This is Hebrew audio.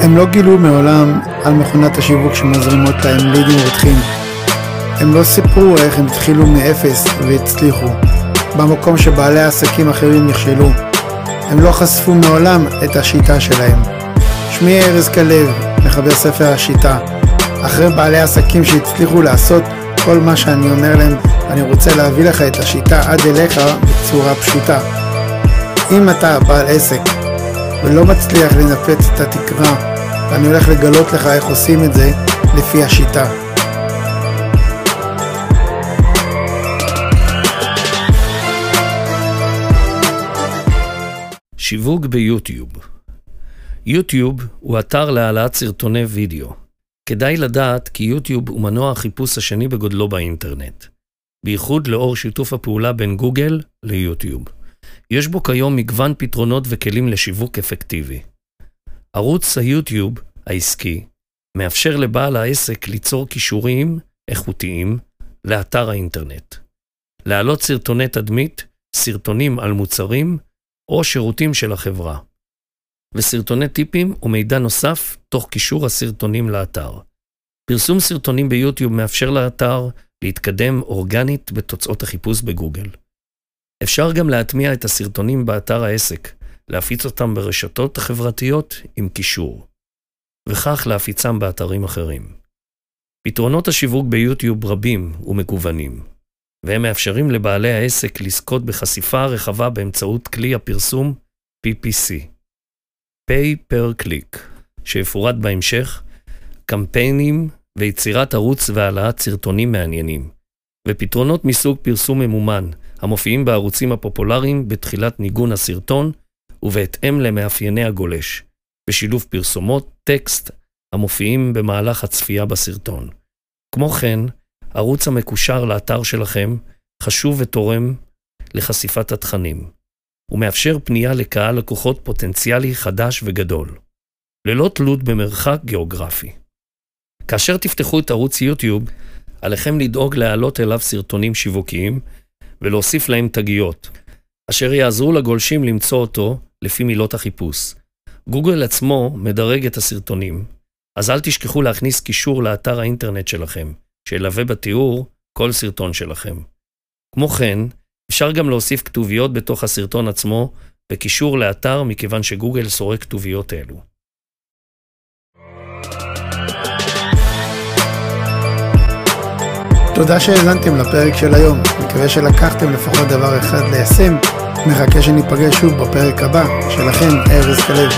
הם לא גילו מעולם על מכונת השיווק שמזרימות להם לידים רותחים. הם לא סיפרו איך הם התחילו מאפס והצליחו, במקום שבעלי עסקים אחרים נכשלו. הם לא חשפו מעולם את השיטה שלהם. שמי ארז כלב, מחבר ספר השיטה. אחרי בעלי עסקים שהצליחו לעשות כל מה שאני אומר להם, אני רוצה להביא לך את השיטה עד אליך בצורה פשוטה. אם אתה בעל עסק ולא מצליח לנפץ את התקרה, ואני הולך לגלות לך איך עושים את זה לפי השיטה. שיווק ביוטיוב יוטיוב הוא אתר להעלאת סרטוני וידאו. כדאי לדעת כי יוטיוב הוא מנוע החיפוש השני בגודלו באינטרנט, בייחוד לאור שיתוף הפעולה בין גוגל ליוטיוב. יש בו כיום מגוון פתרונות וכלים לשיווק אפקטיבי. ערוץ היוטיוב העסקי מאפשר לבעל העסק ליצור כישורים איכותיים לאתר האינטרנט, להעלות סרטוני תדמית, סרטונים על מוצרים או שירותים של החברה, וסרטוני טיפים ומידע נוסף תוך קישור הסרטונים לאתר. פרסום סרטונים ביוטיוב מאפשר לאתר להתקדם אורגנית בתוצאות החיפוש בגוגל. אפשר גם להטמיע את הסרטונים באתר העסק, להפיץ אותם ברשתות החברתיות עם קישור, וכך להפיצם באתרים אחרים. פתרונות השיווק ביוטיוב רבים ומגוונים, והם מאפשרים לבעלי העסק לזכות בחשיפה רחבה באמצעות כלי הפרסום PPC, Pay per Click, שיפורט בהמשך, קמפיינים ויצירת ערוץ והעלאת סרטונים מעניינים, ופתרונות מסוג פרסום ממומן, המופיעים בערוצים הפופולריים בתחילת ניגון הסרטון ובהתאם למאפייני הגולש, בשילוב פרסומות, טקסט, המופיעים במהלך הצפייה בסרטון. כמו כן, ערוץ המקושר לאתר שלכם חשוב ותורם לחשיפת התכנים. הוא מאפשר פנייה לקהל לקוחות פוטנציאלי חדש וגדול, ללא תלות במרחק גיאוגרפי. כאשר תפתחו את ערוץ יוטיוב, עליכם לדאוג להעלות אליו סרטונים שיווקיים ולהוסיף להם תגיות, אשר יעזרו לגולשים למצוא אותו לפי מילות החיפוש. גוגל עצמו מדרג את הסרטונים, אז אל תשכחו להכניס קישור לאתר האינטרנט שלכם, שילווה בתיאור כל סרטון שלכם. כמו כן, אפשר גם להוסיף כתוביות בתוך הסרטון עצמו בקישור לאתר מכיוון שגוגל סורק כתוביות אלו. תודה שהאזנתם לפרק של היום, מקווה שלקחתם לפחות דבר אחד ליישם, מחכה שניפגש שוב בפרק הבא, שלכם ארז כלב.